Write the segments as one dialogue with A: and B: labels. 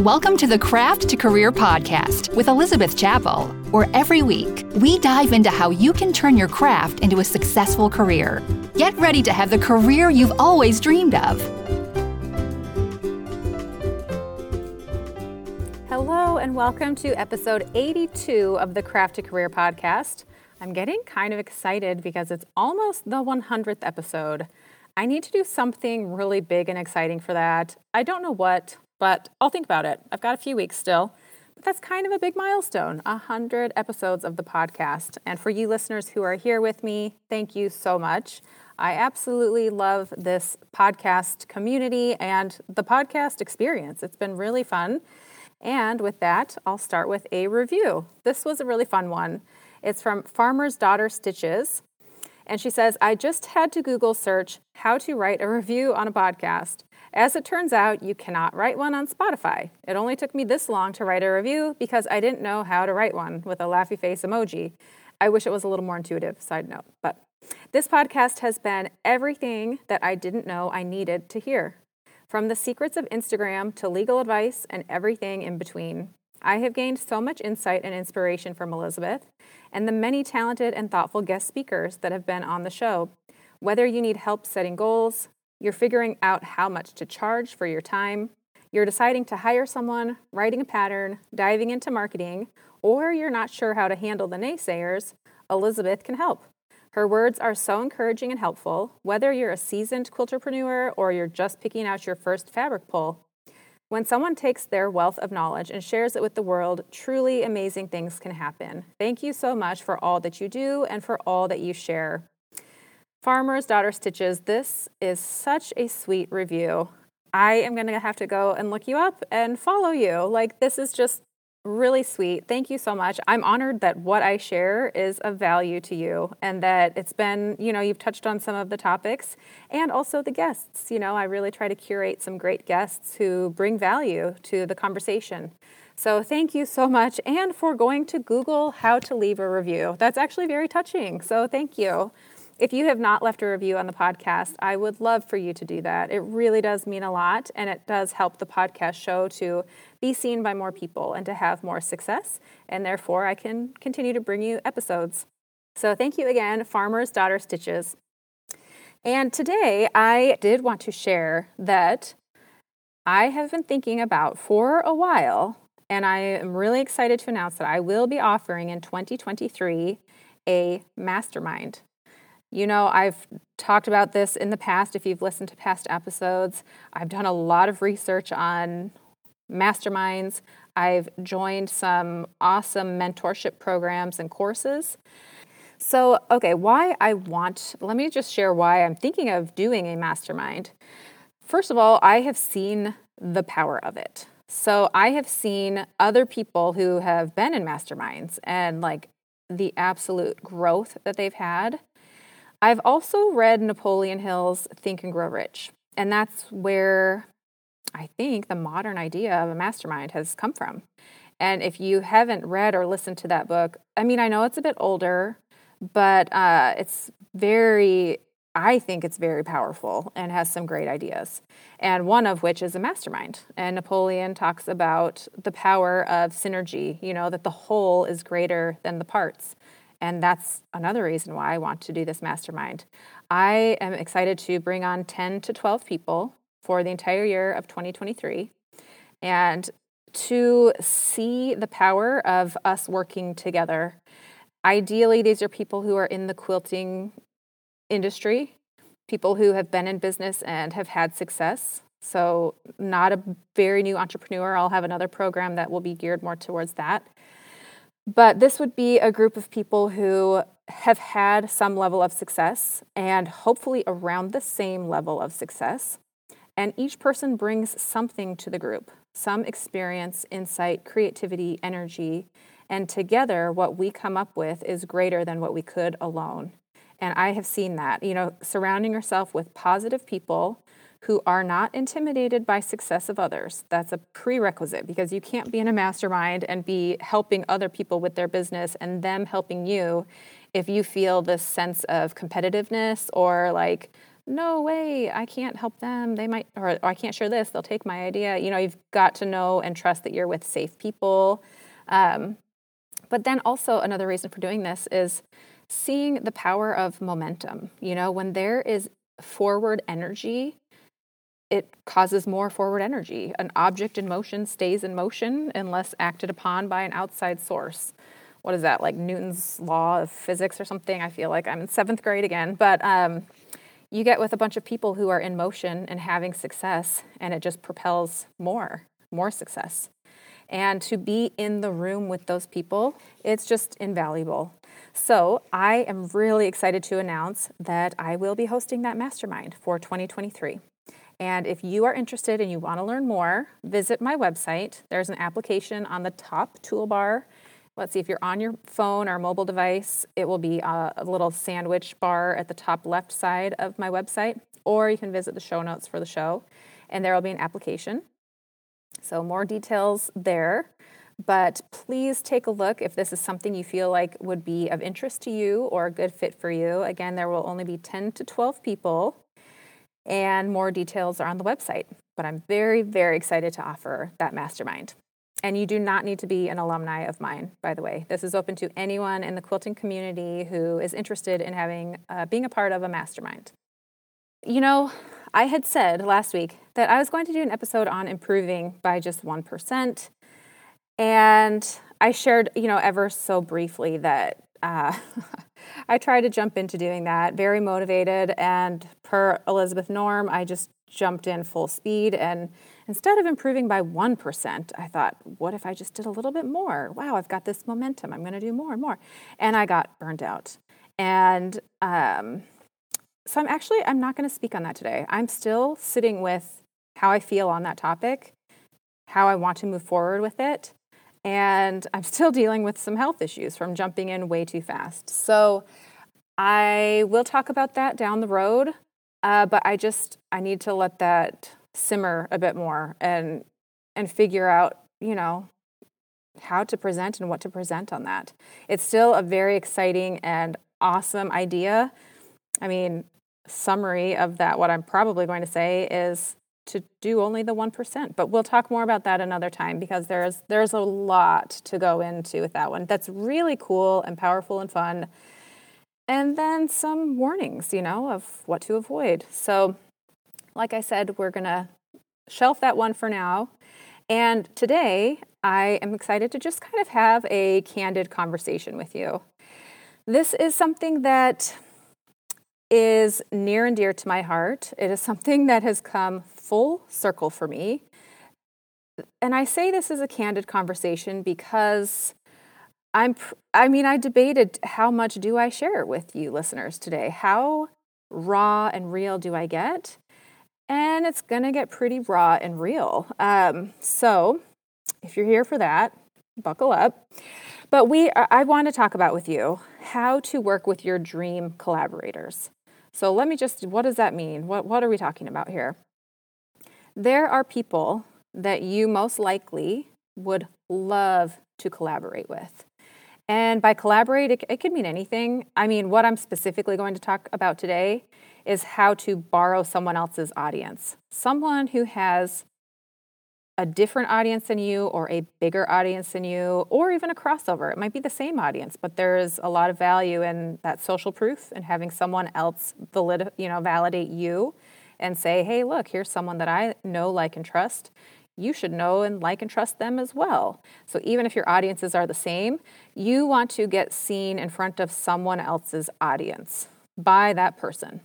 A: Welcome to the Craft to Career podcast with Elizabeth Chappell, where every week we dive into how you can turn your craft into a successful career. Get ready to have the career you've always dreamed of.
B: Hello, and welcome to episode 82 of the Craft to Career podcast. I'm getting kind of excited because it's almost the 100th episode. I need to do something really big and exciting for that. I don't know what, but I'll think about it. I've got a few weeks still. But that's kind of a big milestone 100 episodes of the podcast. And for you listeners who are here with me, thank you so much. I absolutely love this podcast community and the podcast experience. It's been really fun. And with that, I'll start with a review. This was a really fun one. It's from Farmer's Daughter Stitches. And she says, I just had to Google search how to write a review on a podcast. As it turns out, you cannot write one on Spotify. It only took me this long to write a review because I didn't know how to write one with a laughy face emoji. I wish it was a little more intuitive, side note. But this podcast has been everything that I didn't know I needed to hear. From the secrets of Instagram to legal advice and everything in between. I have gained so much insight and inspiration from Elizabeth and the many talented and thoughtful guest speakers that have been on the show. Whether you need help setting goals, you're figuring out how much to charge for your time, you're deciding to hire someone, writing a pattern, diving into marketing, or you're not sure how to handle the naysayers, Elizabeth can help. Her words are so encouraging and helpful, whether you're a seasoned quilterpreneur or you're just picking out your first fabric pull. When someone takes their wealth of knowledge and shares it with the world, truly amazing things can happen. Thank you so much for all that you do and for all that you share. Farmer's Daughter Stitches, this is such a sweet review. I am going to have to go and look you up and follow you. Like, this is just really sweet. Thank you so much. I'm honored that what I share is of value to you and that it's been, you know, you've touched on some of the topics and also the guests. You know, I really try to curate some great guests who bring value to the conversation. So thank you so much and for going to Google how to leave a review. That's actually very touching. So thank you. If you have not left a review on the podcast, I would love for you to do that. It really does mean a lot, and it does help the podcast show to be seen by more people and to have more success. And therefore, I can continue to bring you episodes. So, thank you again, Farmer's Daughter Stitches. And today, I did want to share that I have been thinking about for a while, and I am really excited to announce that I will be offering in 2023 a mastermind. You know, I've talked about this in the past if you've listened to past episodes. I've done a lot of research on masterminds. I've joined some awesome mentorship programs and courses. So, okay, why I want, let me just share why I'm thinking of doing a mastermind. First of all, I have seen the power of it. So, I have seen other people who have been in masterminds and like the absolute growth that they've had I've also read Napoleon Hill's Think and Grow Rich, and that's where I think the modern idea of a mastermind has come from. And if you haven't read or listened to that book, I mean, I know it's a bit older, but uh, it's very, I think it's very powerful and has some great ideas. And one of which is a mastermind. And Napoleon talks about the power of synergy, you know, that the whole is greater than the parts. And that's another reason why I want to do this mastermind. I am excited to bring on 10 to 12 people for the entire year of 2023 and to see the power of us working together. Ideally, these are people who are in the quilting industry, people who have been in business and have had success. So, not a very new entrepreneur. I'll have another program that will be geared more towards that. But this would be a group of people who have had some level of success and hopefully around the same level of success. And each person brings something to the group some experience, insight, creativity, energy. And together, what we come up with is greater than what we could alone. And I have seen that, you know, surrounding yourself with positive people who are not intimidated by success of others. That's a prerequisite because you can't be in a mastermind and be helping other people with their business and them helping you if you feel this sense of competitiveness or like no way, I can't help them. They might, or, or I can't share this, they'll take my idea. You know, you've got to know and trust that you're with safe people. Um, but then also, another reason for doing this is seeing the power of momentum. You know, when there is forward energy, it causes more forward energy. An object in motion stays in motion unless acted upon by an outside source. What is that, like Newton's law of physics or something? I feel like I'm in seventh grade again. But um, you get with a bunch of people who are in motion and having success, and it just propels more, more success. And to be in the room with those people, it's just invaluable. So, I am really excited to announce that I will be hosting that mastermind for 2023. And if you are interested and you want to learn more, visit my website. There's an application on the top toolbar. Let's see if you're on your phone or mobile device, it will be a, a little sandwich bar at the top left side of my website, or you can visit the show notes for the show, and there will be an application. So, more details there. But please take a look if this is something you feel like would be of interest to you or a good fit for you. Again, there will only be 10 to 12 people, and more details are on the website. But I'm very, very excited to offer that mastermind. And you do not need to be an alumni of mine, by the way. This is open to anyone in the quilting community who is interested in having uh, being a part of a mastermind. You know, I had said last week that I was going to do an episode on improving by just 1%. And I shared, you know, ever so briefly that uh, I tried to jump into doing that, very motivated. And per Elizabeth Norm, I just jumped in full speed. And instead of improving by 1%, I thought, what if I just did a little bit more? Wow, I've got this momentum. I'm going to do more and more. And I got burned out. And um, so I'm actually, I'm not going to speak on that today. I'm still sitting with how I feel on that topic, how I want to move forward with it. And I'm still dealing with some health issues from jumping in way too fast. So I will talk about that down the road. Uh, but I just, I need to let that simmer a bit more and and figure out, you know, how to present and what to present on that. It's still a very exciting and awesome idea. I mean, summary of that, what I'm probably going to say is to do only the 1%. But we'll talk more about that another time because there's there's a lot to go into with that one. That's really cool and powerful and fun. And then some warnings, you know, of what to avoid. So, like I said, we're going to shelf that one for now. And today, I am excited to just kind of have a candid conversation with you. This is something that is near and dear to my heart. It is something that has come full circle for me. And I say this is a candid conversation because I'm I mean I debated how much do I share with you listeners today? How raw and real do I get? And it's going to get pretty raw and real. Um, so, if you're here for that, buckle up. But we I want to talk about with you how to work with your dream collaborators. So let me just, what does that mean? What, what are we talking about here? There are people that you most likely would love to collaborate with. And by collaborate, it, it could mean anything. I mean, what I'm specifically going to talk about today is how to borrow someone else's audience. Someone who has a different audience than you or a bigger audience than you or even a crossover. It might be the same audience but there's a lot of value in that social proof and having someone else valid, you know validate you and say hey look here's someone that i know like and trust. You should know and like and trust them as well. So even if your audiences are the same you want to get seen in front of someone else's audience by that person.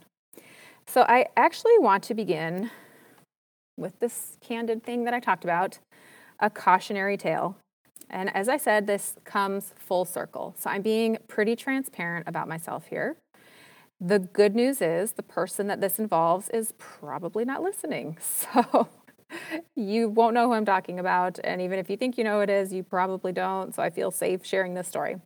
B: So i actually want to begin with this candid thing that I talked about, a cautionary tale. And as I said, this comes full circle. So I'm being pretty transparent about myself here. The good news is the person that this involves is probably not listening. So you won't know who I'm talking about. And even if you think you know who it is, you probably don't. So I feel safe sharing this story.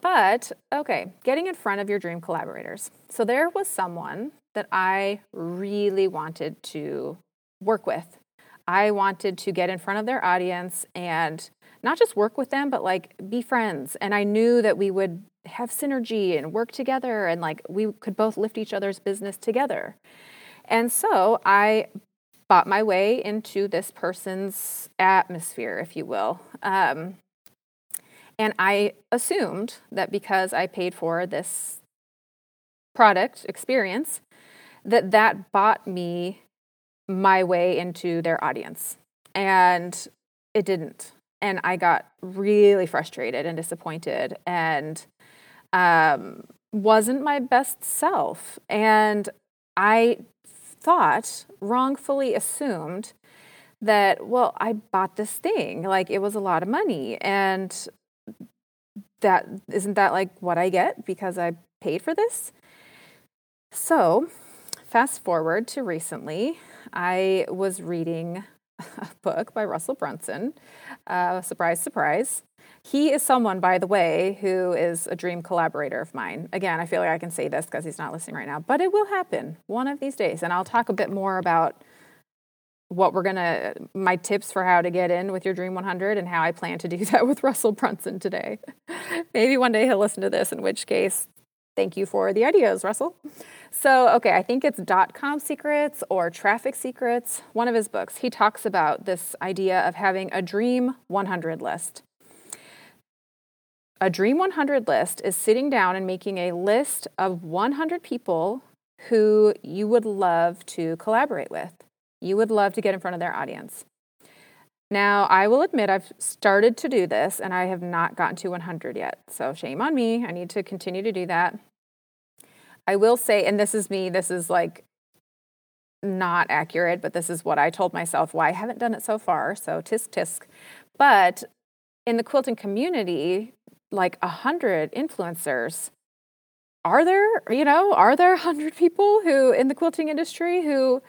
B: But okay, getting in front of your dream collaborators. So there was someone that I really wanted to work with. I wanted to get in front of their audience and not just work with them, but like be friends. And I knew that we would have synergy and work together and like we could both lift each other's business together. And so I bought my way into this person's atmosphere, if you will. Um, and I assumed that because I paid for this product experience, that that bought me my way into their audience. And it didn't. And I got really frustrated and disappointed and um, wasn't my best self. And I thought, wrongfully assumed, that, well, I bought this thing, like it was a lot of money. And that isn't that like what I get because I paid for this? So, fast forward to recently, I was reading a book by Russell Brunson. Uh, surprise, surprise. He is someone, by the way, who is a dream collaborator of mine. Again, I feel like I can say this because he's not listening right now, but it will happen one of these days. And I'll talk a bit more about what we're going to, my tips for how to get in with your Dream 100 and how I plan to do that with Russell Brunson today. Maybe one day he'll listen to this, in which case, thank you for the ideas, Russell. So, okay, I think it's dot com secrets or traffic secrets. One of his books, he talks about this idea of having a Dream 100 list. A Dream 100 list is sitting down and making a list of 100 people who you would love to collaborate with. You would love to get in front of their audience. Now, I will admit I've started to do this and I have not gotten to 100 yet. So, shame on me. I need to continue to do that. I will say, and this is me, this is like not accurate, but this is what I told myself why I haven't done it so far. So, tisk tisk. But in the quilting community, like hundred influencers are there you know are there hundred people who in the quilting industry who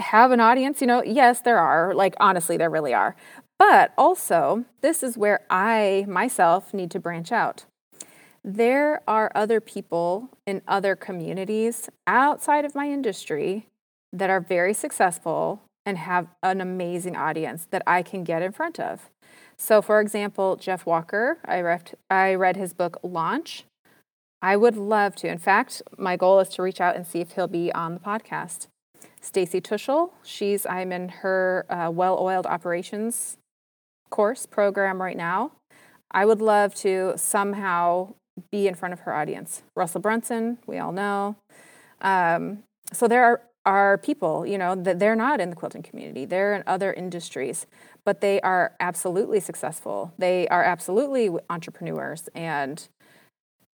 B: have an audience you know yes there are like honestly there really are but also this is where i myself need to branch out there are other people in other communities outside of my industry that are very successful and have an amazing audience that i can get in front of so, for example, Jeff Walker, I read, I read his book Launch. I would love to. In fact, my goal is to reach out and see if he'll be on the podcast. Stacy Tuschl, she's I'm in her uh, well-oiled operations course program right now. I would love to somehow be in front of her audience. Russell Brunson, we all know. Um, so there are, are people, you know, that they're not in the quilting community. They're in other industries but they are absolutely successful. They are absolutely entrepreneurs. And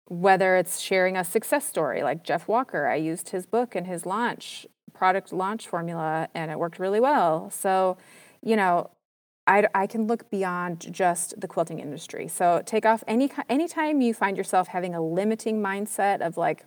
B: whether it's sharing a success story like Jeff Walker, I used his book and his launch, product launch formula, and it worked really well. So, you know, I, I can look beyond just the quilting industry. So take off any anytime you find yourself having a limiting mindset of like,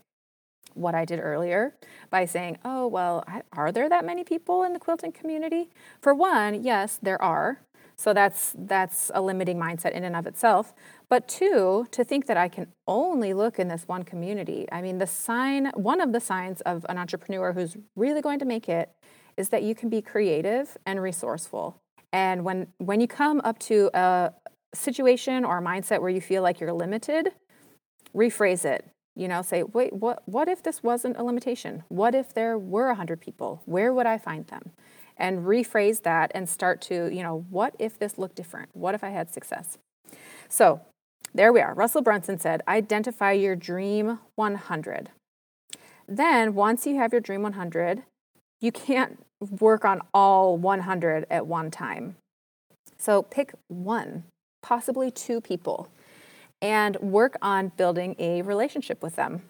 B: what I did earlier by saying, oh, well, are there that many people in the quilting community? For one, yes, there are. So that's that's a limiting mindset in and of itself. But two, to think that I can only look in this one community. I mean, the sign, one of the signs of an entrepreneur who's really going to make it is that you can be creative and resourceful. And when when you come up to a situation or a mindset where you feel like you're limited, rephrase it you know say wait what what if this wasn't a limitation what if there were 100 people where would i find them and rephrase that and start to you know what if this looked different? What if i had success? So there we are. Russell brunson said identify your dream 100 then once you have your dream 100 you can't work on all 100 at one time. So pick one possibly two people and work on building a relationship with them.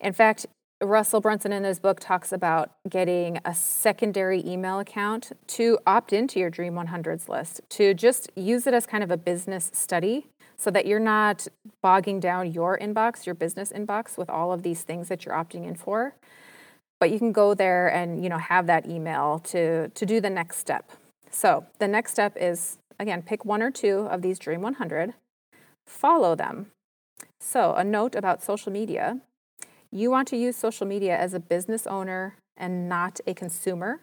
B: In fact, Russell Brunson in his book talks about getting a secondary email account to opt into your Dream 100s list, to just use it as kind of a business study so that you're not bogging down your inbox, your business inbox with all of these things that you're opting in for. But you can go there and, you know, have that email to to do the next step. So, the next step is again, pick one or two of these Dream 100 follow them. So, a note about social media you want to use social media as a business owner and not a consumer.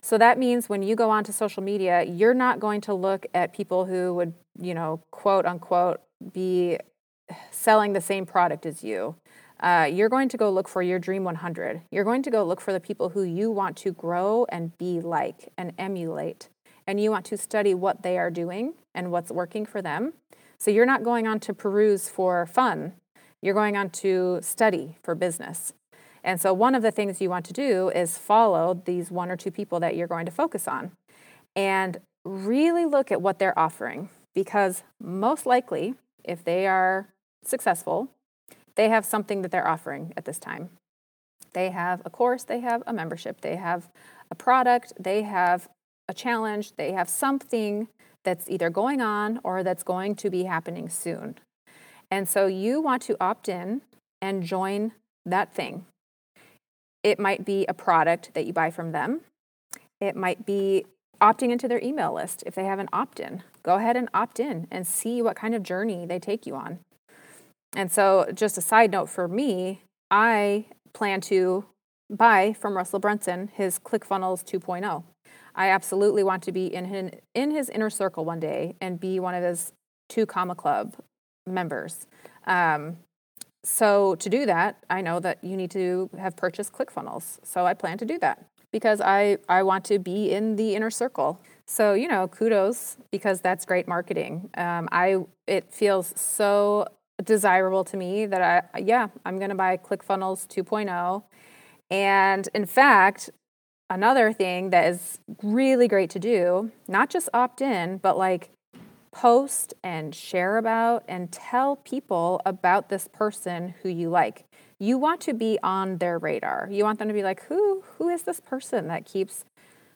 B: So that means when you go onto social media, you're not going to look at people who would, you know, quote unquote, be selling the same product as you. Uh, you're going to go look for your Dream 100. You're going to go look for the people who you want to grow and be like and emulate. And you want to study what they are doing and what's working for them. So you're not going on to peruse for fun, you're going on to study for business. And so, one of the things you want to do is follow these one or two people that you're going to focus on and really look at what they're offering because most likely, if they are successful, they have something that they're offering at this time. They have a course, they have a membership, they have a product, they have a challenge, they have something that's either going on or that's going to be happening soon. And so you want to opt in and join that thing. It might be a product that you buy from them. It might be opting into their email list if they have an opt in. Go ahead and opt in and see what kind of journey they take you on. And so, just a side note for me, I plan to buy from Russell Brunson his ClickFunnels 2.0. I absolutely want to be in his, in his inner circle one day and be one of his two comma club members. Um, so to do that, I know that you need to have purchased ClickFunnels. So I plan to do that because I, I want to be in the inner circle. So, you know, kudos because that's great marketing. Um, I it feels so desirable to me that I yeah, I'm going to buy ClickFunnels 2.0. And in fact, another thing that is really great to do, not just opt in, but like post and share about and tell people about this person who you like. You want to be on their radar. You want them to be like, who who is this person that keeps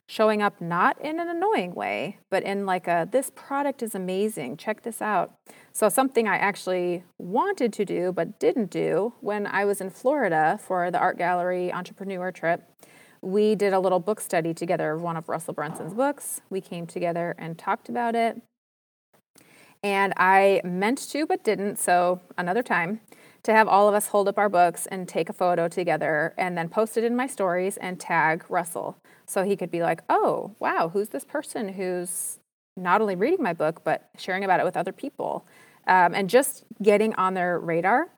B: showing up not in an annoying way, but in like a this product is amazing. Check this out. So something I actually wanted to do but didn't do when I was in Florida for the art gallery entrepreneur trip. We did a little book study together of one of Russell Brunson's books. We came together and talked about it. And I meant to, but didn't. So, another time, to have all of us hold up our books and take a photo together and then post it in my stories and tag Russell. So he could be like, oh, wow, who's this person who's not only reading my book, but sharing about it with other people um, and just getting on their radar.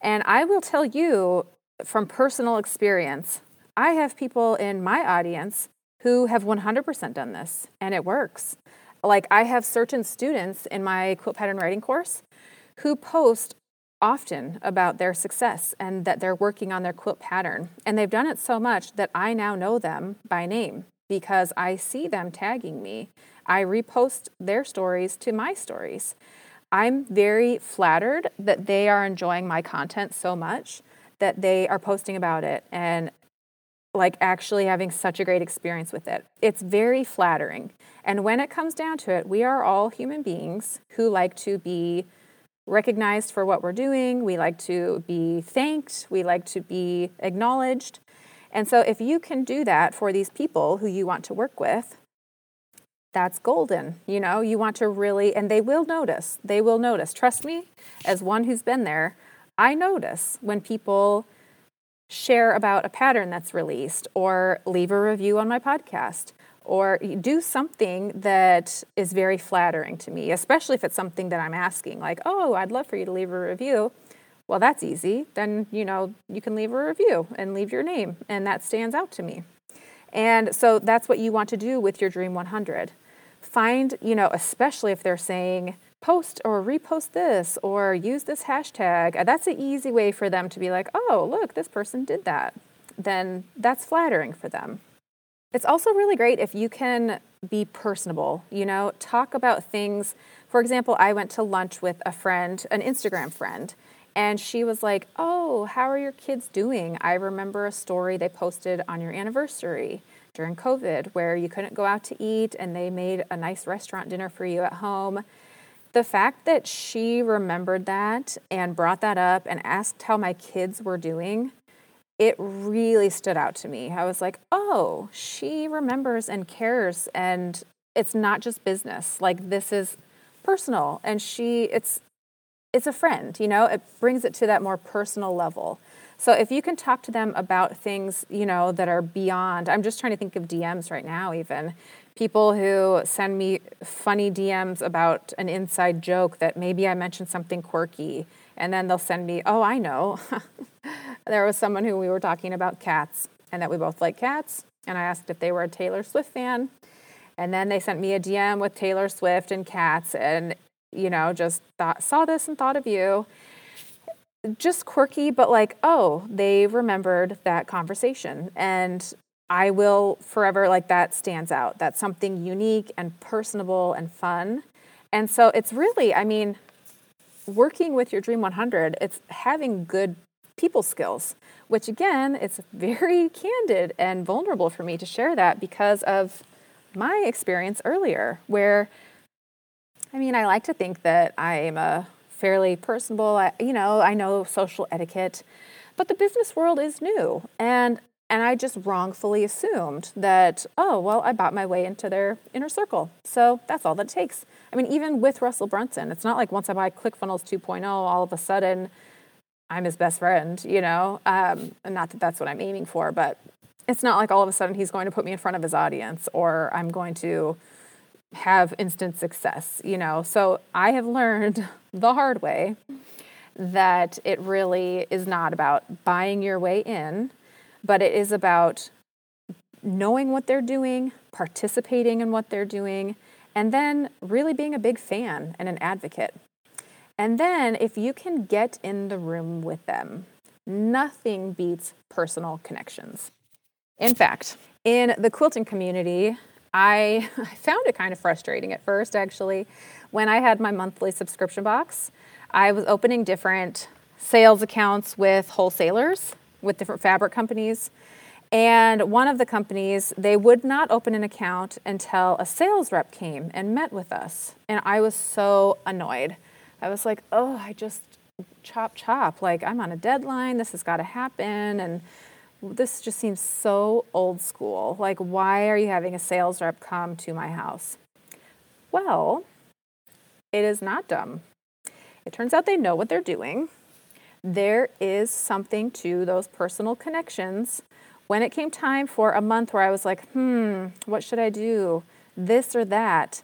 B: And I will tell you from personal experience, I have people in my audience who have 100% done this and it works. Like I have certain students in my quilt pattern writing course who post often about their success and that they're working on their quilt pattern. And they've done it so much that I now know them by name because I see them tagging me. I repost their stories to my stories. I'm very flattered that they are enjoying my content so much that they are posting about it and like actually having such a great experience with it. It's very flattering. And when it comes down to it, we are all human beings who like to be recognized for what we're doing. We like to be thanked. We like to be acknowledged. And so, if you can do that for these people who you want to work with, that's golden. You know, you want to really, and they will notice. They will notice. Trust me, as one who's been there, I notice when people share about a pattern that's released or leave a review on my podcast or do something that is very flattering to me, especially if it's something that I'm asking, like, oh, I'd love for you to leave a review. Well, that's easy. Then, you know, you can leave a review and leave your name, and that stands out to me. And so that's what you want to do with your Dream 100. Find, you know, especially if they're saying, post or repost this or use this hashtag, uh, that's an easy way for them to be like, oh, look, this person did that. Then that's flattering for them. It's also really great if you can be personable, you know, talk about things. For example, I went to lunch with a friend, an Instagram friend, and she was like, Oh, how are your kids doing? I remember a story they posted on your anniversary during COVID where you couldn't go out to eat and they made a nice restaurant dinner for you at home. The fact that she remembered that and brought that up and asked how my kids were doing it really stood out to me. I was like, oh, she remembers and cares, and it's not just business. Like this is personal, and she it's it's a friend. You know, it brings it to that more personal level. So if you can talk to them about things, you know, that are beyond. I'm just trying to think of DMs right now, even people who send me funny DMs about an inside joke that maybe I mentioned something quirky And then they'll send me, oh, I know. there was someone who we were talking about cats and that we both like cats. And I asked if they were a Taylor Swift fan. And then they sent me a DM with Taylor Swift and cats and, you know, just thought, saw this and thought of you. Just quirky, but like, oh, they remembered that conversation. And I will forever, like, that stands out. That's something unique and personable and fun. And so it's really, I mean, working with your Dream 100, it's having good people skills, which again, it's very candid and vulnerable for me to share that because of my experience earlier, where I mean, I like to think that I am a fairly personable, you know, I know social etiquette, but the business world is new. And and I just wrongfully assumed that, oh, well, I bought my way into their inner circle. So that's all that it takes. I mean, even with Russell Brunson, it's not like once I buy ClickFunnels 2.0, all of a sudden I'm his best friend, you know? Um, not that that's what I'm aiming for, but it's not like all of a sudden he's going to put me in front of his audience or I'm going to have instant success, you know? So I have learned the hard way that it really is not about buying your way in, but it is about knowing what they're doing, participating in what they're doing, and then really being a big fan and an advocate. And then if you can get in the room with them, nothing beats personal connections. In fact, in the quilting community, I, found it kind of frustrating at first, actually. When I had my monthly subscription box, I was opening different sales accounts with wholesalers, with different fabric companies. And one of the companies, they would not open an account until a sales rep came and met with us. And I was so annoyed. I was like, oh, I just chop, chop. Like, I'm on a deadline. This has got to happen. And this just seems so old school. Like, why are you having a sales rep come to my house? Well, it is not dumb. It turns out they know what they're doing. There is something to those personal connections when it came time for a month where I was like, hmm, what should I do? This or that.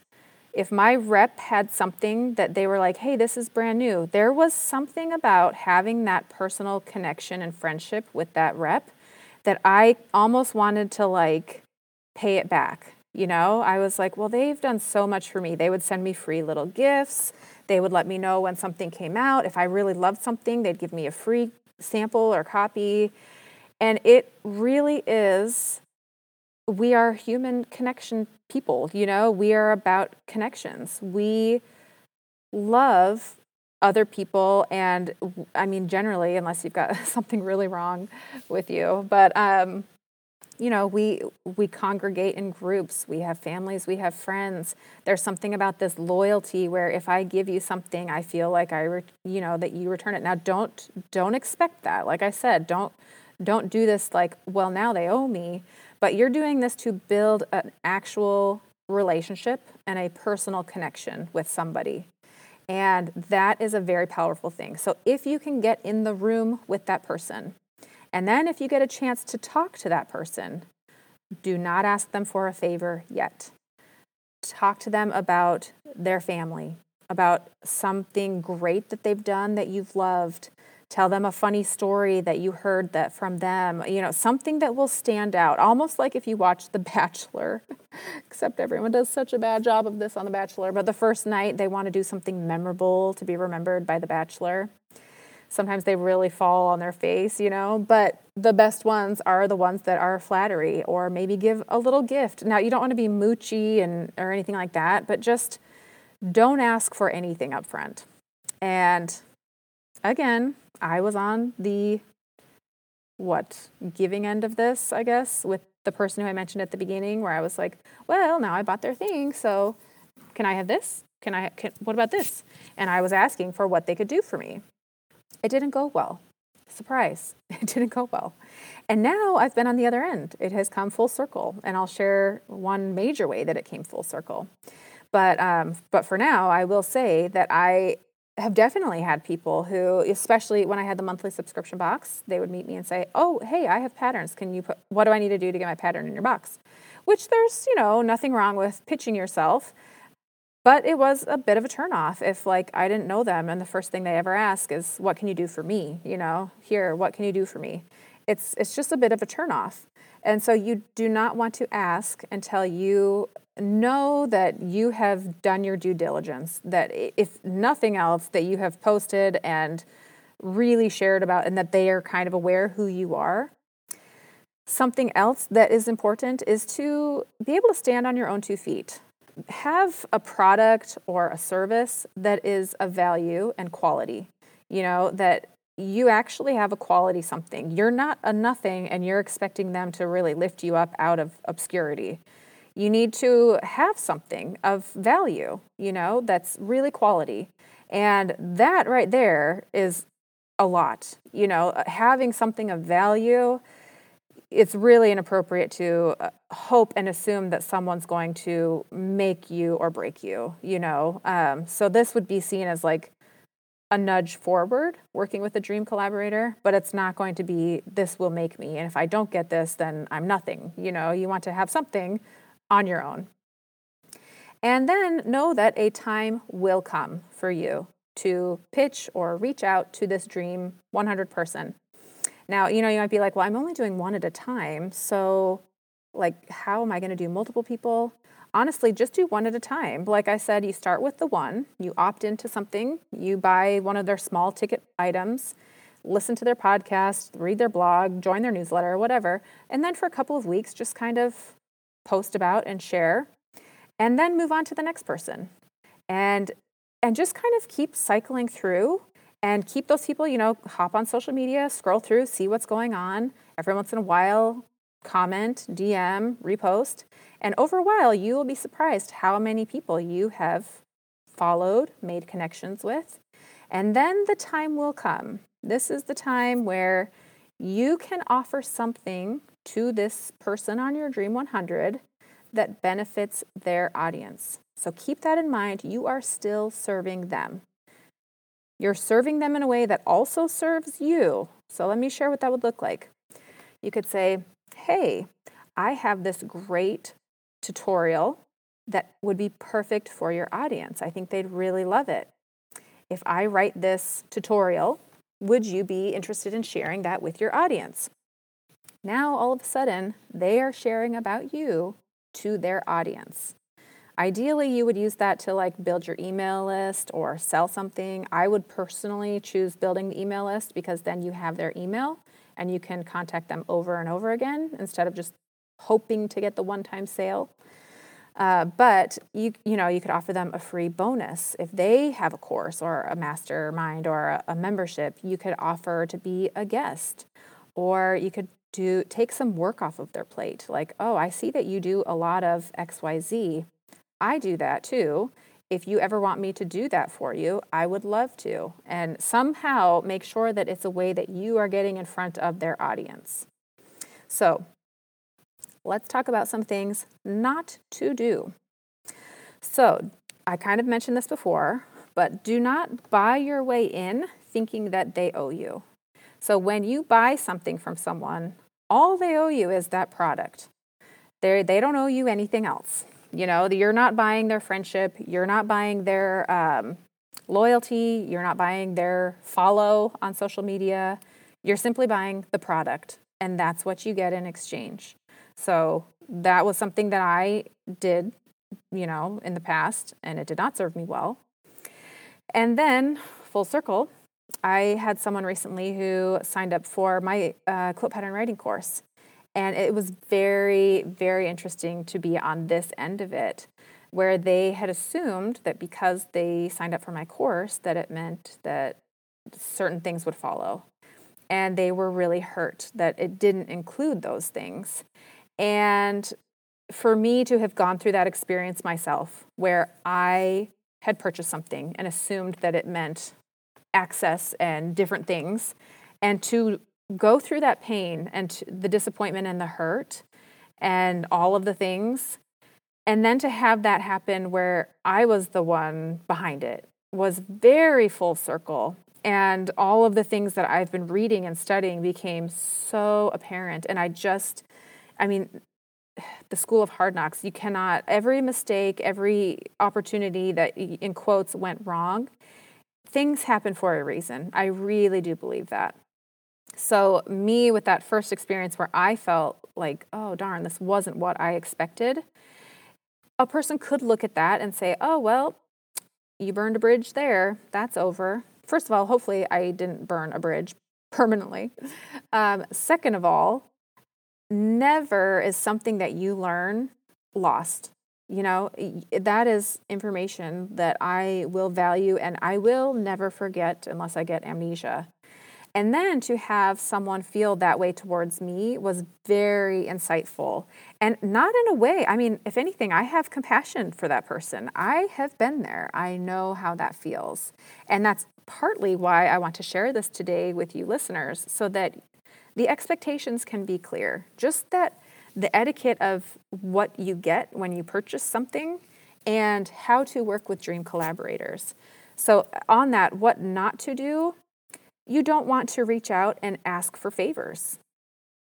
B: If my rep had something that they were like, hey, this is brand new, there was something about having that personal connection and friendship with that rep that I almost wanted to like pay it back. You know, I was like, well, they've done so much for me. They would send me free little gifts. They would let me know when something came out. If I really loved something, they'd give me a free sample or copy. And it really is, we are human connection people, you know, we are about connections. We love other people and i mean generally unless you've got something really wrong with you but um, you know we we congregate in groups we have families we have friends there's something about this loyalty where if i give you something i feel like i re- you know that you return it now don't don't expect that like i said don't don't do this like, well, now they owe me. But you're doing this to build an actual relationship and a personal connection with somebody. And that is a very powerful thing. So if you can get in the room with that person, and then if you get a chance to talk to that person, do not ask them for a favor yet. Talk to them about their family, about something great that they've done that you've loved, tell them a funny story that you heard that from them you know something that will stand out almost like if you watch the bachelor except everyone does such a bad job of this on the bachelor but the first night they want to do something memorable to be remembered by the bachelor sometimes they really fall on their face you know but the best ones are the ones that are flattery or maybe give a little gift now you don't want to be moochy and or anything like that but just don't ask for anything up front and again I was on the what giving end of this, I guess, with the person who I mentioned at the beginning, where I was like, well, now I bought their thing, so can I have this? Can I? Can, what about this? And I was asking for what they could do for me. It didn't go well. Surprise! It didn't go well. And now I've been on the other end. It has come full circle, and I'll share one major way that it came full circle. But um, but for now, I will say that I have definitely had people who, especially when I had the monthly subscription box, they would meet me and say, "Oh, hey, I have patterns. Can you put what do I need to do to get my pattern in your box?" Which there's, you know, nothing wrong with pitching yourself. But it was a bit of a turnoff if like I didn't know them and the first thing they ever ask is, "What can you do for me?" You know, here, what can you do for me? It's it's just a bit of a turnoff, and so you do not want to ask until you know that you have done your due diligence. That if nothing else, that you have posted and really shared about, and that they are kind of aware who you are. Something else that is important is to be able to stand on your own two feet have a product or a service that is of value and quality. You know, that you actually have a quality something. You're not a nothing and you're expecting them to really lift you up out of obscurity. You need to have something of value, you know, that's really quality. And that right there is a lot. You know, having something of value it's really inappropriate to uh, hope and assume that someone's going to make you or break you, you know. Um, so this would be seen as like a nudge forward working with a dream collaborator, but it's not going to be this will make me. And if I don't get this, then I'm nothing. You know, you want to have something on your own. And then know that a time will come for you to pitch or reach out to this dream 100 person now, you know, you might be like, well, I'm only doing one at a time. So, like, how am I going to do multiple people? Honestly, just do one at a time. Like I said, you start with the one, you opt into something, you buy one of their small ticket items, listen to their podcast, read their blog, join their newsletter, whatever. And then for a couple of weeks, just kind of post about and share. And then move on to the next person. And and just kind of keep cycling through and keep those people, you know, hop on social media, scroll through, see what's going on. Every once in a while, comment, DM, repost. And over a while, you will be surprised how many people you have followed, made connections with. And then the time will come. This is the time where you can offer something to this person on your Dream 100 that benefits their audience. So keep that in mind. You are still serving them. You're serving them in a way that also serves you. So let me share what that would look like. You could say, hey, I have this great tutorial that would be perfect for your audience. I think they'd really love it. If I write this tutorial, would you be interested in sharing that with your audience? Now, all of a sudden, they are sharing about you to their audience. Ideally, you would use that to like build your email list or sell something. I would personally choose building the email list because then you have their email and you can contact them over and over again instead of just hoping to get the one-time sale. Uh, but you you know you could offer them a free bonus if they have a course or a mastermind or a, a membership. You could offer to be a guest, or you could do take some work off of their plate. Like, oh, I see that you do a lot of X Y Z I do that too. If you ever want me to do that for you, I would love to. And somehow make sure that it's a way that you are getting in front of their audience. So let's talk about some things not to do. So I kind of mentioned this before, but do not buy your way in thinking that they owe you. So when you buy something from someone, all they owe you is that product. They're, they don't owe you anything else. You know, you're not buying their friendship, you're not buying their um, loyalty, you're not buying their follow on social media. You're simply buying the product, and that's what you get in exchange. So that was something that I did, you know, in the past, and it did not serve me well. And then, full circle, I had someone recently who signed up for my uh, quilt pattern writing course. And it was very, very interesting to be on this end of it, where they had assumed that because they signed up for my course, that it meant that certain things would follow. And they were really hurt that it didn't include those things. And for me to have gone through that experience myself, where I had purchased something and assumed that it meant access and different things, and to go through that pain and the disappointment and the hurt and all of the things and then to have that happen where I was the one behind it was very full circle and all of the things that I've been reading and studying became so apparent and I just I mean the school of hard knocks. You cannot, every mistake, every opportunity that in quotes went wrong, things happen for a reason. I really do believe that. So, me with that first experience where I felt like, oh, darn, this wasn't what I expected, a person could look at that and say, oh, well, you burned a bridge there. That's over. First of all, hopefully, I didn't burn a bridge permanently. Um, second of all, never is something that you learn lost. You know, that is information that I will value and I will never forget unless I get amnesia. And then to have someone feel that way towards me was very insightful. And not in a way, I mean, if anything, I have compassion for that person. I have been there, I know how that feels. And that's partly why I want to share this today with you listeners so that the expectations can be clear. Just that the etiquette of what you get when you purchase something and how to work with dream collaborators. So, on that, what not to do, you don't want to reach out and ask for favors.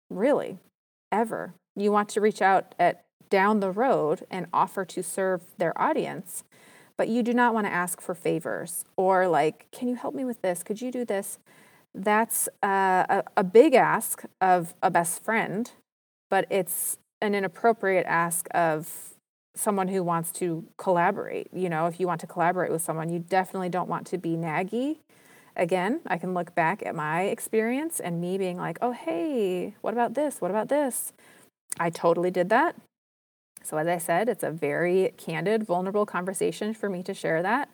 B: Really, ever. You want to reach out at down the road and offer to serve their audience, but you do not want to ask for favors or like, can you help me with this? Could you do this? That's uh, a, a big ask of a best friend, but it's an inappropriate ask of someone who wants to collaborate. You know, if you want to collaborate with someone, you definitely don't want to be naggy. Again, I can look back at my experience and me being like, oh, hey, what about this? What about this? I totally did that. So, as I said, it's a very candid, vulnerable conversation for me to share that.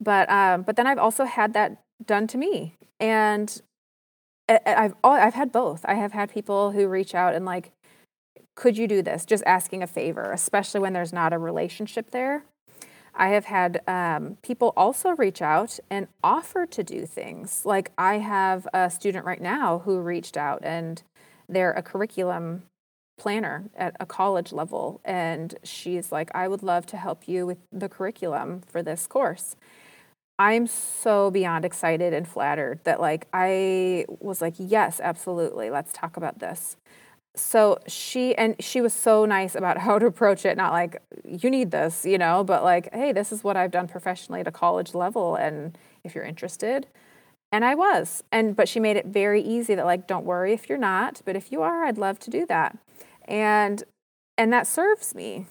B: But, um, but then I've also had that done to me. And I've I've had both. I have had people who reach out and like, could you do this? Just asking a favor, especially when there's not a relationship there. I have had um, people also reach out and offer to do things. Like I have a student right now who reached out and they're a curriculum planner at a college level. And she's like, I would love to help you with the curriculum for this course. I'm so beyond excited and flattered that like I was like, yes, absolutely. Let's talk about this. So she and she was so nice about how to approach it, not like you need this, you know, but like, hey, this is what I've done professionally at a college level and if you're interested. And I was. And but she made it very easy that like don't worry if you're not, but if you are, I'd love to do that. And and that serves me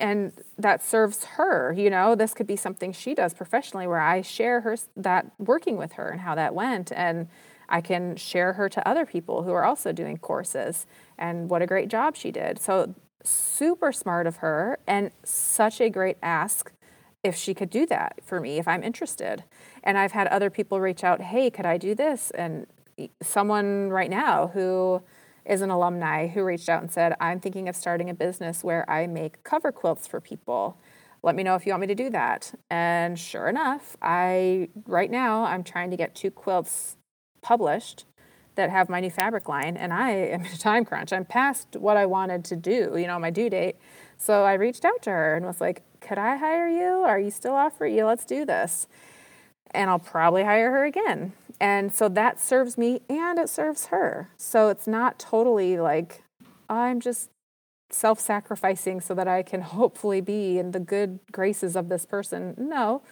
B: and that serves her you know this could be something she does professionally where i share her that working with her and how that went and i can share her to other people who are also doing courses and what a great job she did so super smart of her and such a great ask if she could do that for me if i'm interested and i've had other people reach out hey could i do this and someone right now who is an alumni who reached out and said, I'm thinking of starting a business where I make cover quilts for people. Let me know if you want me to do that. And sure enough, I right now I'm trying to get two quilts published that have my new fabric line and I am in a time crunch. I'm past what I wanted to do, you know, my due date. So I reached out to her and was like, "Could I hire you? Are you still offering you? Let's do this." And I'll probably hire her again. And so that serves me and it serves her. So it's not totally like I'm just self sacrificing so that I can hopefully be in the good graces of this person. No,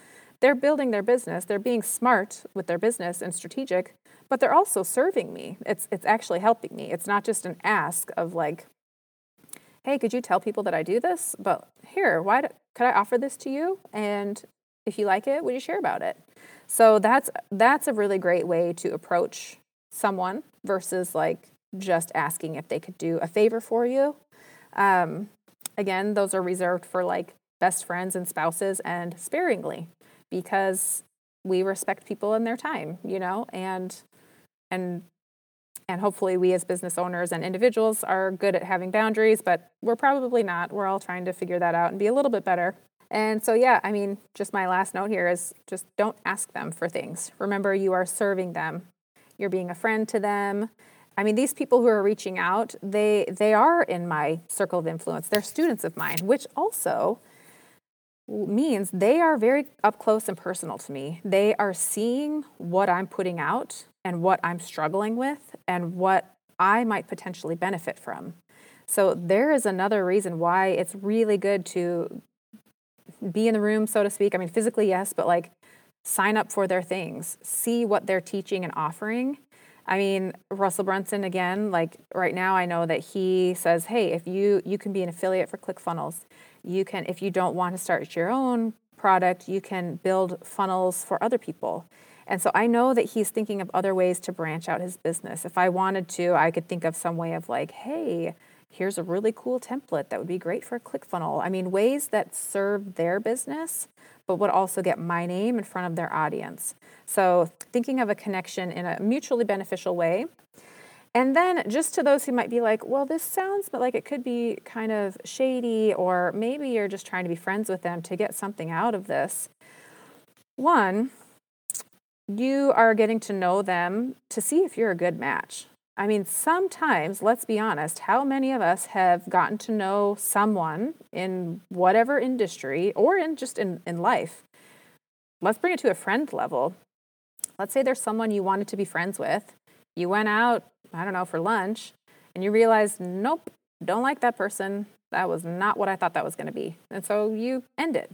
B: they're building their business. They're being smart with their business and strategic, but they're also serving me. It's, it's actually helping me. It's not just an ask of like, hey, could you tell people that I do this? But here, why do, could I offer this to you? And if you like it, would you share about it? So that's that's a really great way to approach someone versus like just asking if they could do a favor for you. Um, again, those are reserved for like best friends and spouses and sparingly because we respect people and their time, you know, and and and hopefully we as business owners and individuals are good at having boundaries, but we're probably not. We're all trying to figure that out and be a little bit better. And so, yeah, I mean, just my last note here is just don't ask them for things. Remember, you are serving them, you're being a friend to them. I mean, these people who are reaching out, they they are in my circle of influence. They're students of mine, which also means they are very up close and personal to me. They are seeing what I'm putting out and what I'm struggling with and what I might potentially benefit from. So there is another reason why it's really good to be in the room, so to speak. I mean, physically, yes, but like sign up for their things, see what they're teaching and offering. I mean, Russell Brunson again, like right now I know that he says, "Hey, if you you can be an affiliate for ClickFunnels. You can if you don't want to start your own product, you can build funnels for other people." And so I know that he's thinking of other ways to branch out his business. If I wanted to, I could think of some way of like, "Hey, here's a really cool template that would be great for a ClickFunnel." I mean, ways that serve their business but would also get my name in front of their audience. So thinking of a connection in a mutually beneficial way. And then just to those who might be like, well, this sounds but like it could be kind of shady, or maybe you're just trying to be friends with them to get something out of this. One, you are getting to know them to see if you're a good match. I mean, sometimes, let's be honest, how many of us have gotten to know someone in whatever industry or in just in, in life? Let's bring it to a friend level. Let's say there's someone you wanted to be friends with. You went out, I don't know, for lunch, and you realize, nope, don't like that person. That was not what I thought that was going to be. And so you end it.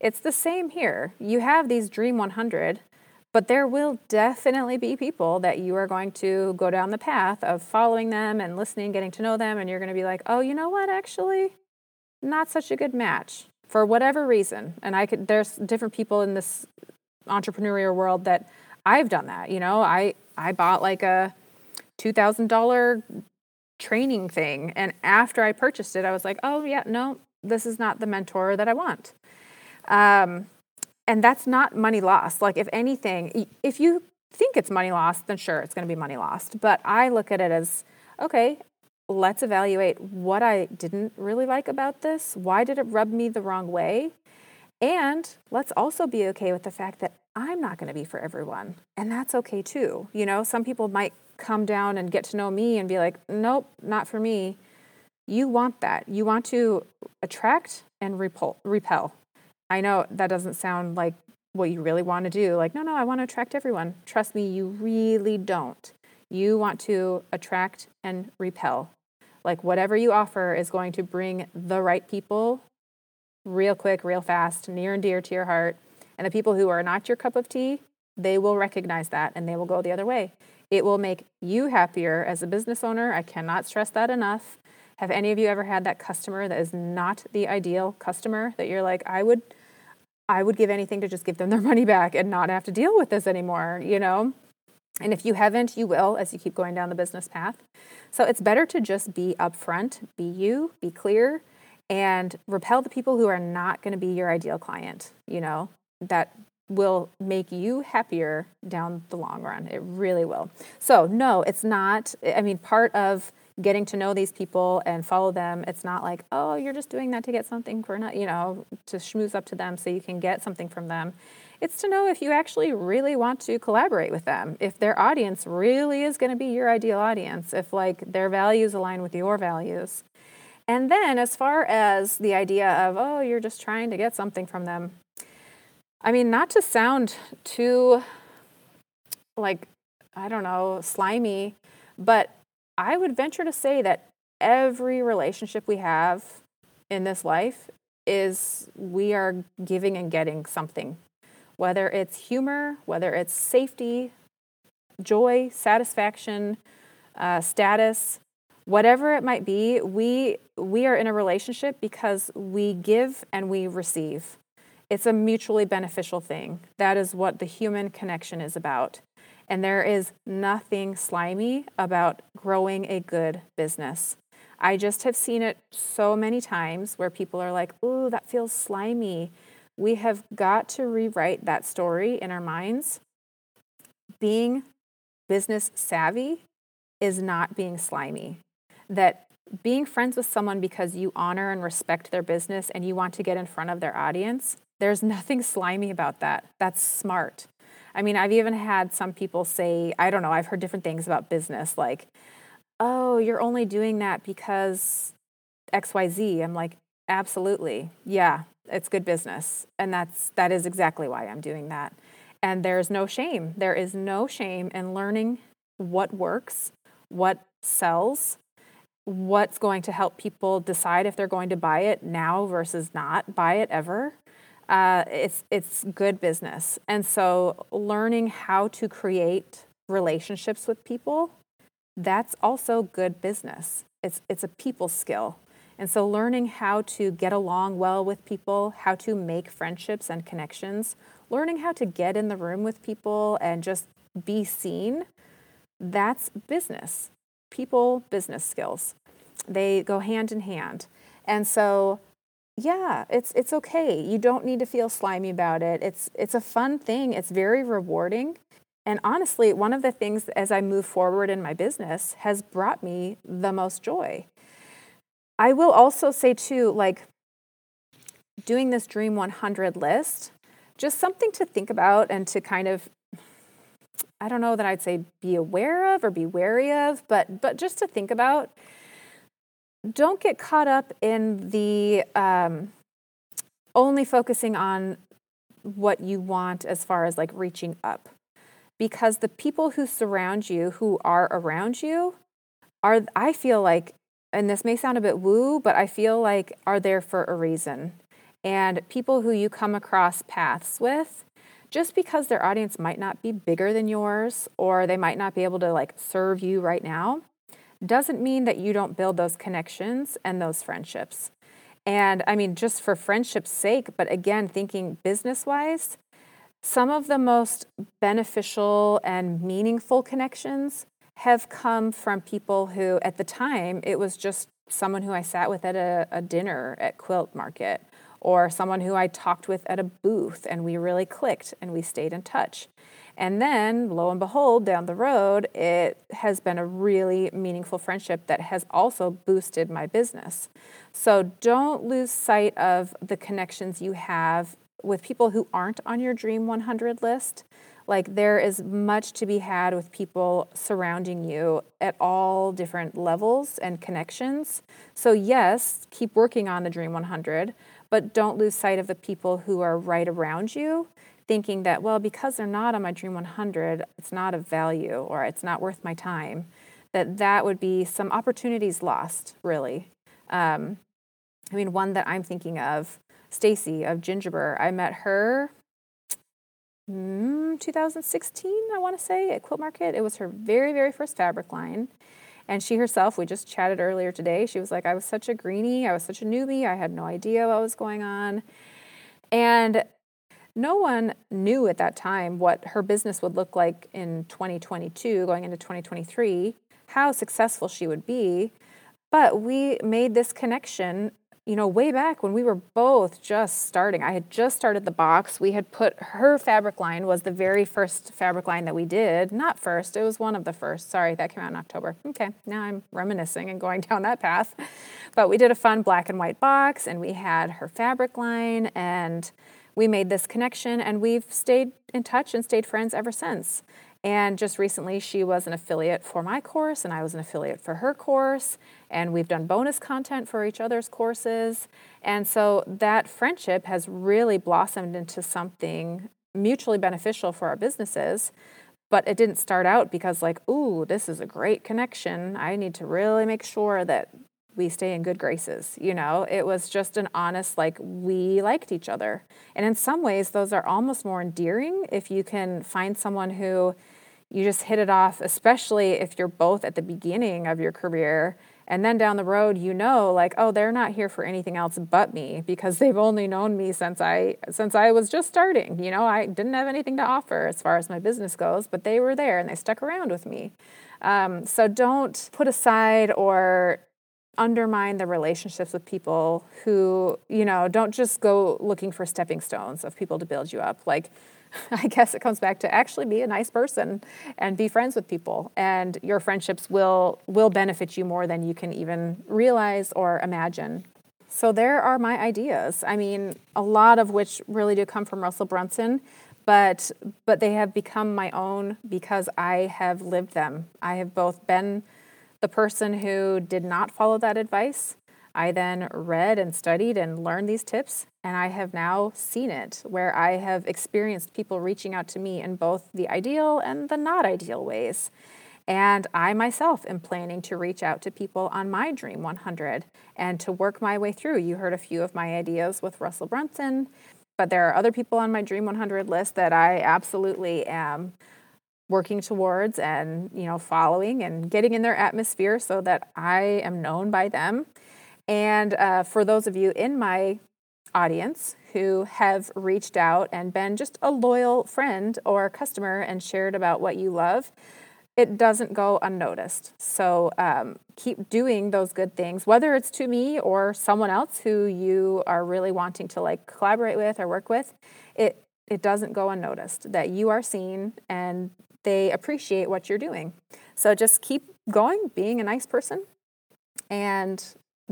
B: It's the same here. You have these Dream 100 but there will definitely be people that you are going to go down the path of following them and listening, getting to know them, and you're going to be like, oh, you know what, actually, not such a good match for whatever reason. And I could, there's different people in this entrepreneurial world that I've done that. You know, I, I bought like a $2,000 training thing. And after I purchased it, I was like, oh, yeah, no, this is not the mentor that I want. Um, and that's not money lost. Like, if anything, if you think it's money lost, then sure, it's going to be money lost. But I look at it as okay, let's evaluate what I didn't really like about this. Why did it rub me the wrong way? And let's also be okay with the fact that I'm not going to be for everyone. And that's okay too. You know, some people might come down and get to know me and be like, nope, not for me. You want that. You want to attract and repel. repel. I know that doesn't sound like what you really want to do. Like, no, no, I want to attract everyone. Trust me, you really don't. You want to attract and repel. Like, whatever you offer is going to bring the right people real quick, real fast, near and dear to your heart. And the people who are not your cup of tea, they will recognize that and they will go the other way. It will make you happier as a business owner. I cannot stress that enough. Have any of you ever had that customer that is not the ideal customer that you're like, I would I would give anything to just give them their money back and not have to deal with this anymore, you know? And if you haven't, you will as you keep going down the business path. So it's better to just be upfront, be you, be clear, and repel the people who are not going to be your ideal client, you know, that will make you happier down the long run. It really will. So, no, it's not, I mean, part of getting to know these people and follow them. It's not like, oh, you're just doing that to get something for not, you know, to schmooze up to them so you can get something from them. It's to know if you actually really want to collaborate with them, if their audience really is going to be your ideal audience, if like their values align with your values. And then as far as the idea of, oh, you're just trying to get something from them, I mean, not to sound too like, I don't know, slimy, but I would venture to say that every relationship we have in this life is we are giving and getting something, whether it's humor, whether it's safety, joy, satisfaction, uh, status, whatever it might be. We we are in a relationship because we give and we receive. It's a mutually beneficial thing. That is what the human connection is about. And there is nothing slimy about growing a good business. I just have seen it so many times where people are like, ooh, that feels slimy. We have got to rewrite that story in our minds. Being business savvy is not being slimy. That being friends with someone because you honor and respect their business and you want to get in front of their audience, there's nothing slimy about that. That's smart. I mean, I've even had some people say, I don't know, I've heard different things about business, like, oh, you're only doing that because XYZ. I'm like, absolutely. Yeah, it's good business. And that's that is exactly why I'm doing that. And there's no shame. There is no shame in learning what works, what sells, what's going to help people decide if they're going to buy it now versus not buy it ever. Uh, it's it's good business, and so learning how to create relationships with people, that's also good business. It's it's a people skill, and so learning how to get along well with people, how to make friendships and connections, learning how to get in the room with people and just be seen, that's business. People business skills. They go hand in hand. And so yeah, it's it's okay. You don't need to feel slimy about it. It's it's a fun thing. It's very rewarding. And honestly, one of the things as I move forward in my business has brought me the most joy. I will also say too like doing this dream 100 list, just something to think about and to kind of I don't know that I'd say be aware of or be wary of, but but just to think about don't get caught up in the um, only focusing on what you want as far as like reaching up. Because the people who surround you who are around you are i feel like and this may sound a bit woo but i feel like are there for a reason. And people who you come across paths with just because their audience might not be bigger than yours or they might not be able to like serve you right now doesn't mean that you don't build those connections and those friendships. And I mean, just for friendship's sake, but again, thinking business wise, some of the most beneficial and meaningful connections have come from people who, at the time, it was just someone who I sat with at a, a dinner at Quilt Market, or someone who I talked with at a booth and we really clicked and we stayed in touch. And then, lo and behold, down the road, it has been a really meaningful friendship that has also boosted my business. So don't lose sight of the connections you have with people who aren't on your Dream 100 list. Like, there is much to be had with people surrounding you at all different levels and connections. So, yes, keep working on the Dream 100, but don't lose sight of the people who are right around you thinking that, well, because they're not on my Dream 100, it's not of value or it's not worth my time, that that would be some opportunities lost, really. Um, I mean, one that I'm thinking of, Stacy of Gingiber, I met her mm, 2016, I want to say, at Quilt Market. It was her very, very first fabric line. And she herself, we just chatted earlier today. She was like, I was such a greenie. I was such a newbie. I had no idea what was going on. And no one knew at that time what her business would look like in 2022, going into 2023, how successful she would be. But we made this connection, you know, way back when we were both just starting. I had just started the box. We had put her fabric line was the very first fabric line that we did. Not first, it was one of the first. Sorry, that came out in October. Okay, now I'm reminiscing and going down that path. But we did a fun black and white box and we had her fabric line and we made this connection and we've stayed in touch and stayed friends ever since. And just recently, she was an affiliate for my course, and I was an affiliate for her course. And we've done bonus content for each other's courses. And so that friendship has really blossomed into something mutually beneficial for our businesses. But it didn't start out because, like, ooh, this is a great connection. I need to really make sure that we stay in good graces. You know, it was just an honest, like, we liked each other. And in some ways, those are almost more endearing if you can find someone who you just hit it off, especially if you're both at the beginning of your career. And then down the road, you know, like, oh, they're not here for anything else but me because they've only known me since I since I was just starting. You know, I didn't have anything to offer as far as my business goes, but they were there and they stuck around with me. Um, so don't put aside or undermine the relationships with people who, you know, don't just go looking for stepping stones of people to build you up. Like, I guess it comes back to actually be a nice person and be friends with people and your friendships will will benefit you more than you can even realize or imagine. So there are my ideas. I mean, a lot of which really do come from Russell Brunson, but but they have become my own because I have lived them. I have both been the person who did not follow that advice. I then read and studied and learned these tips, and I have now seen it where I have experienced people reaching out to me in both the ideal and the not ideal ways. And I myself am planning to reach out to people on my Dream 100 and to work my way through. You heard a few of my ideas with Russell Brunson, but there are other people on my Dream 100 list that I absolutely am working towards and you know following and getting in their atmosphere so that I am known by them. And uh, for those of you in my audience who have reached out and been just a loyal friend or customer and shared about what you love, it doesn't go unnoticed. So um, keep doing those good things, whether it's to me or someone else who you are really wanting to like collaborate with or work with. It it doesn't go unnoticed that you are seen and they appreciate what you're doing. So just keep going, being a nice person, and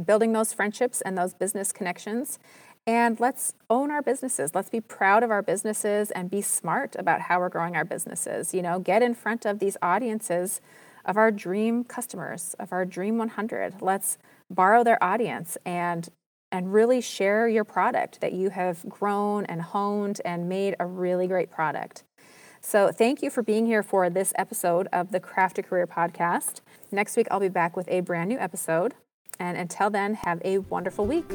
B: building those friendships and those business connections. And let's own our businesses. Let's be proud of our businesses and be smart about how we're growing our businesses. You know, get in front of these audiences of our dream customers, of our dream 100. Let's borrow their audience and and really share your product that you have grown and honed and made a really great product. So, thank you for being here for this episode of the Craft a Career podcast. Next week, I'll be back with a brand new episode. And until then, have a wonderful week.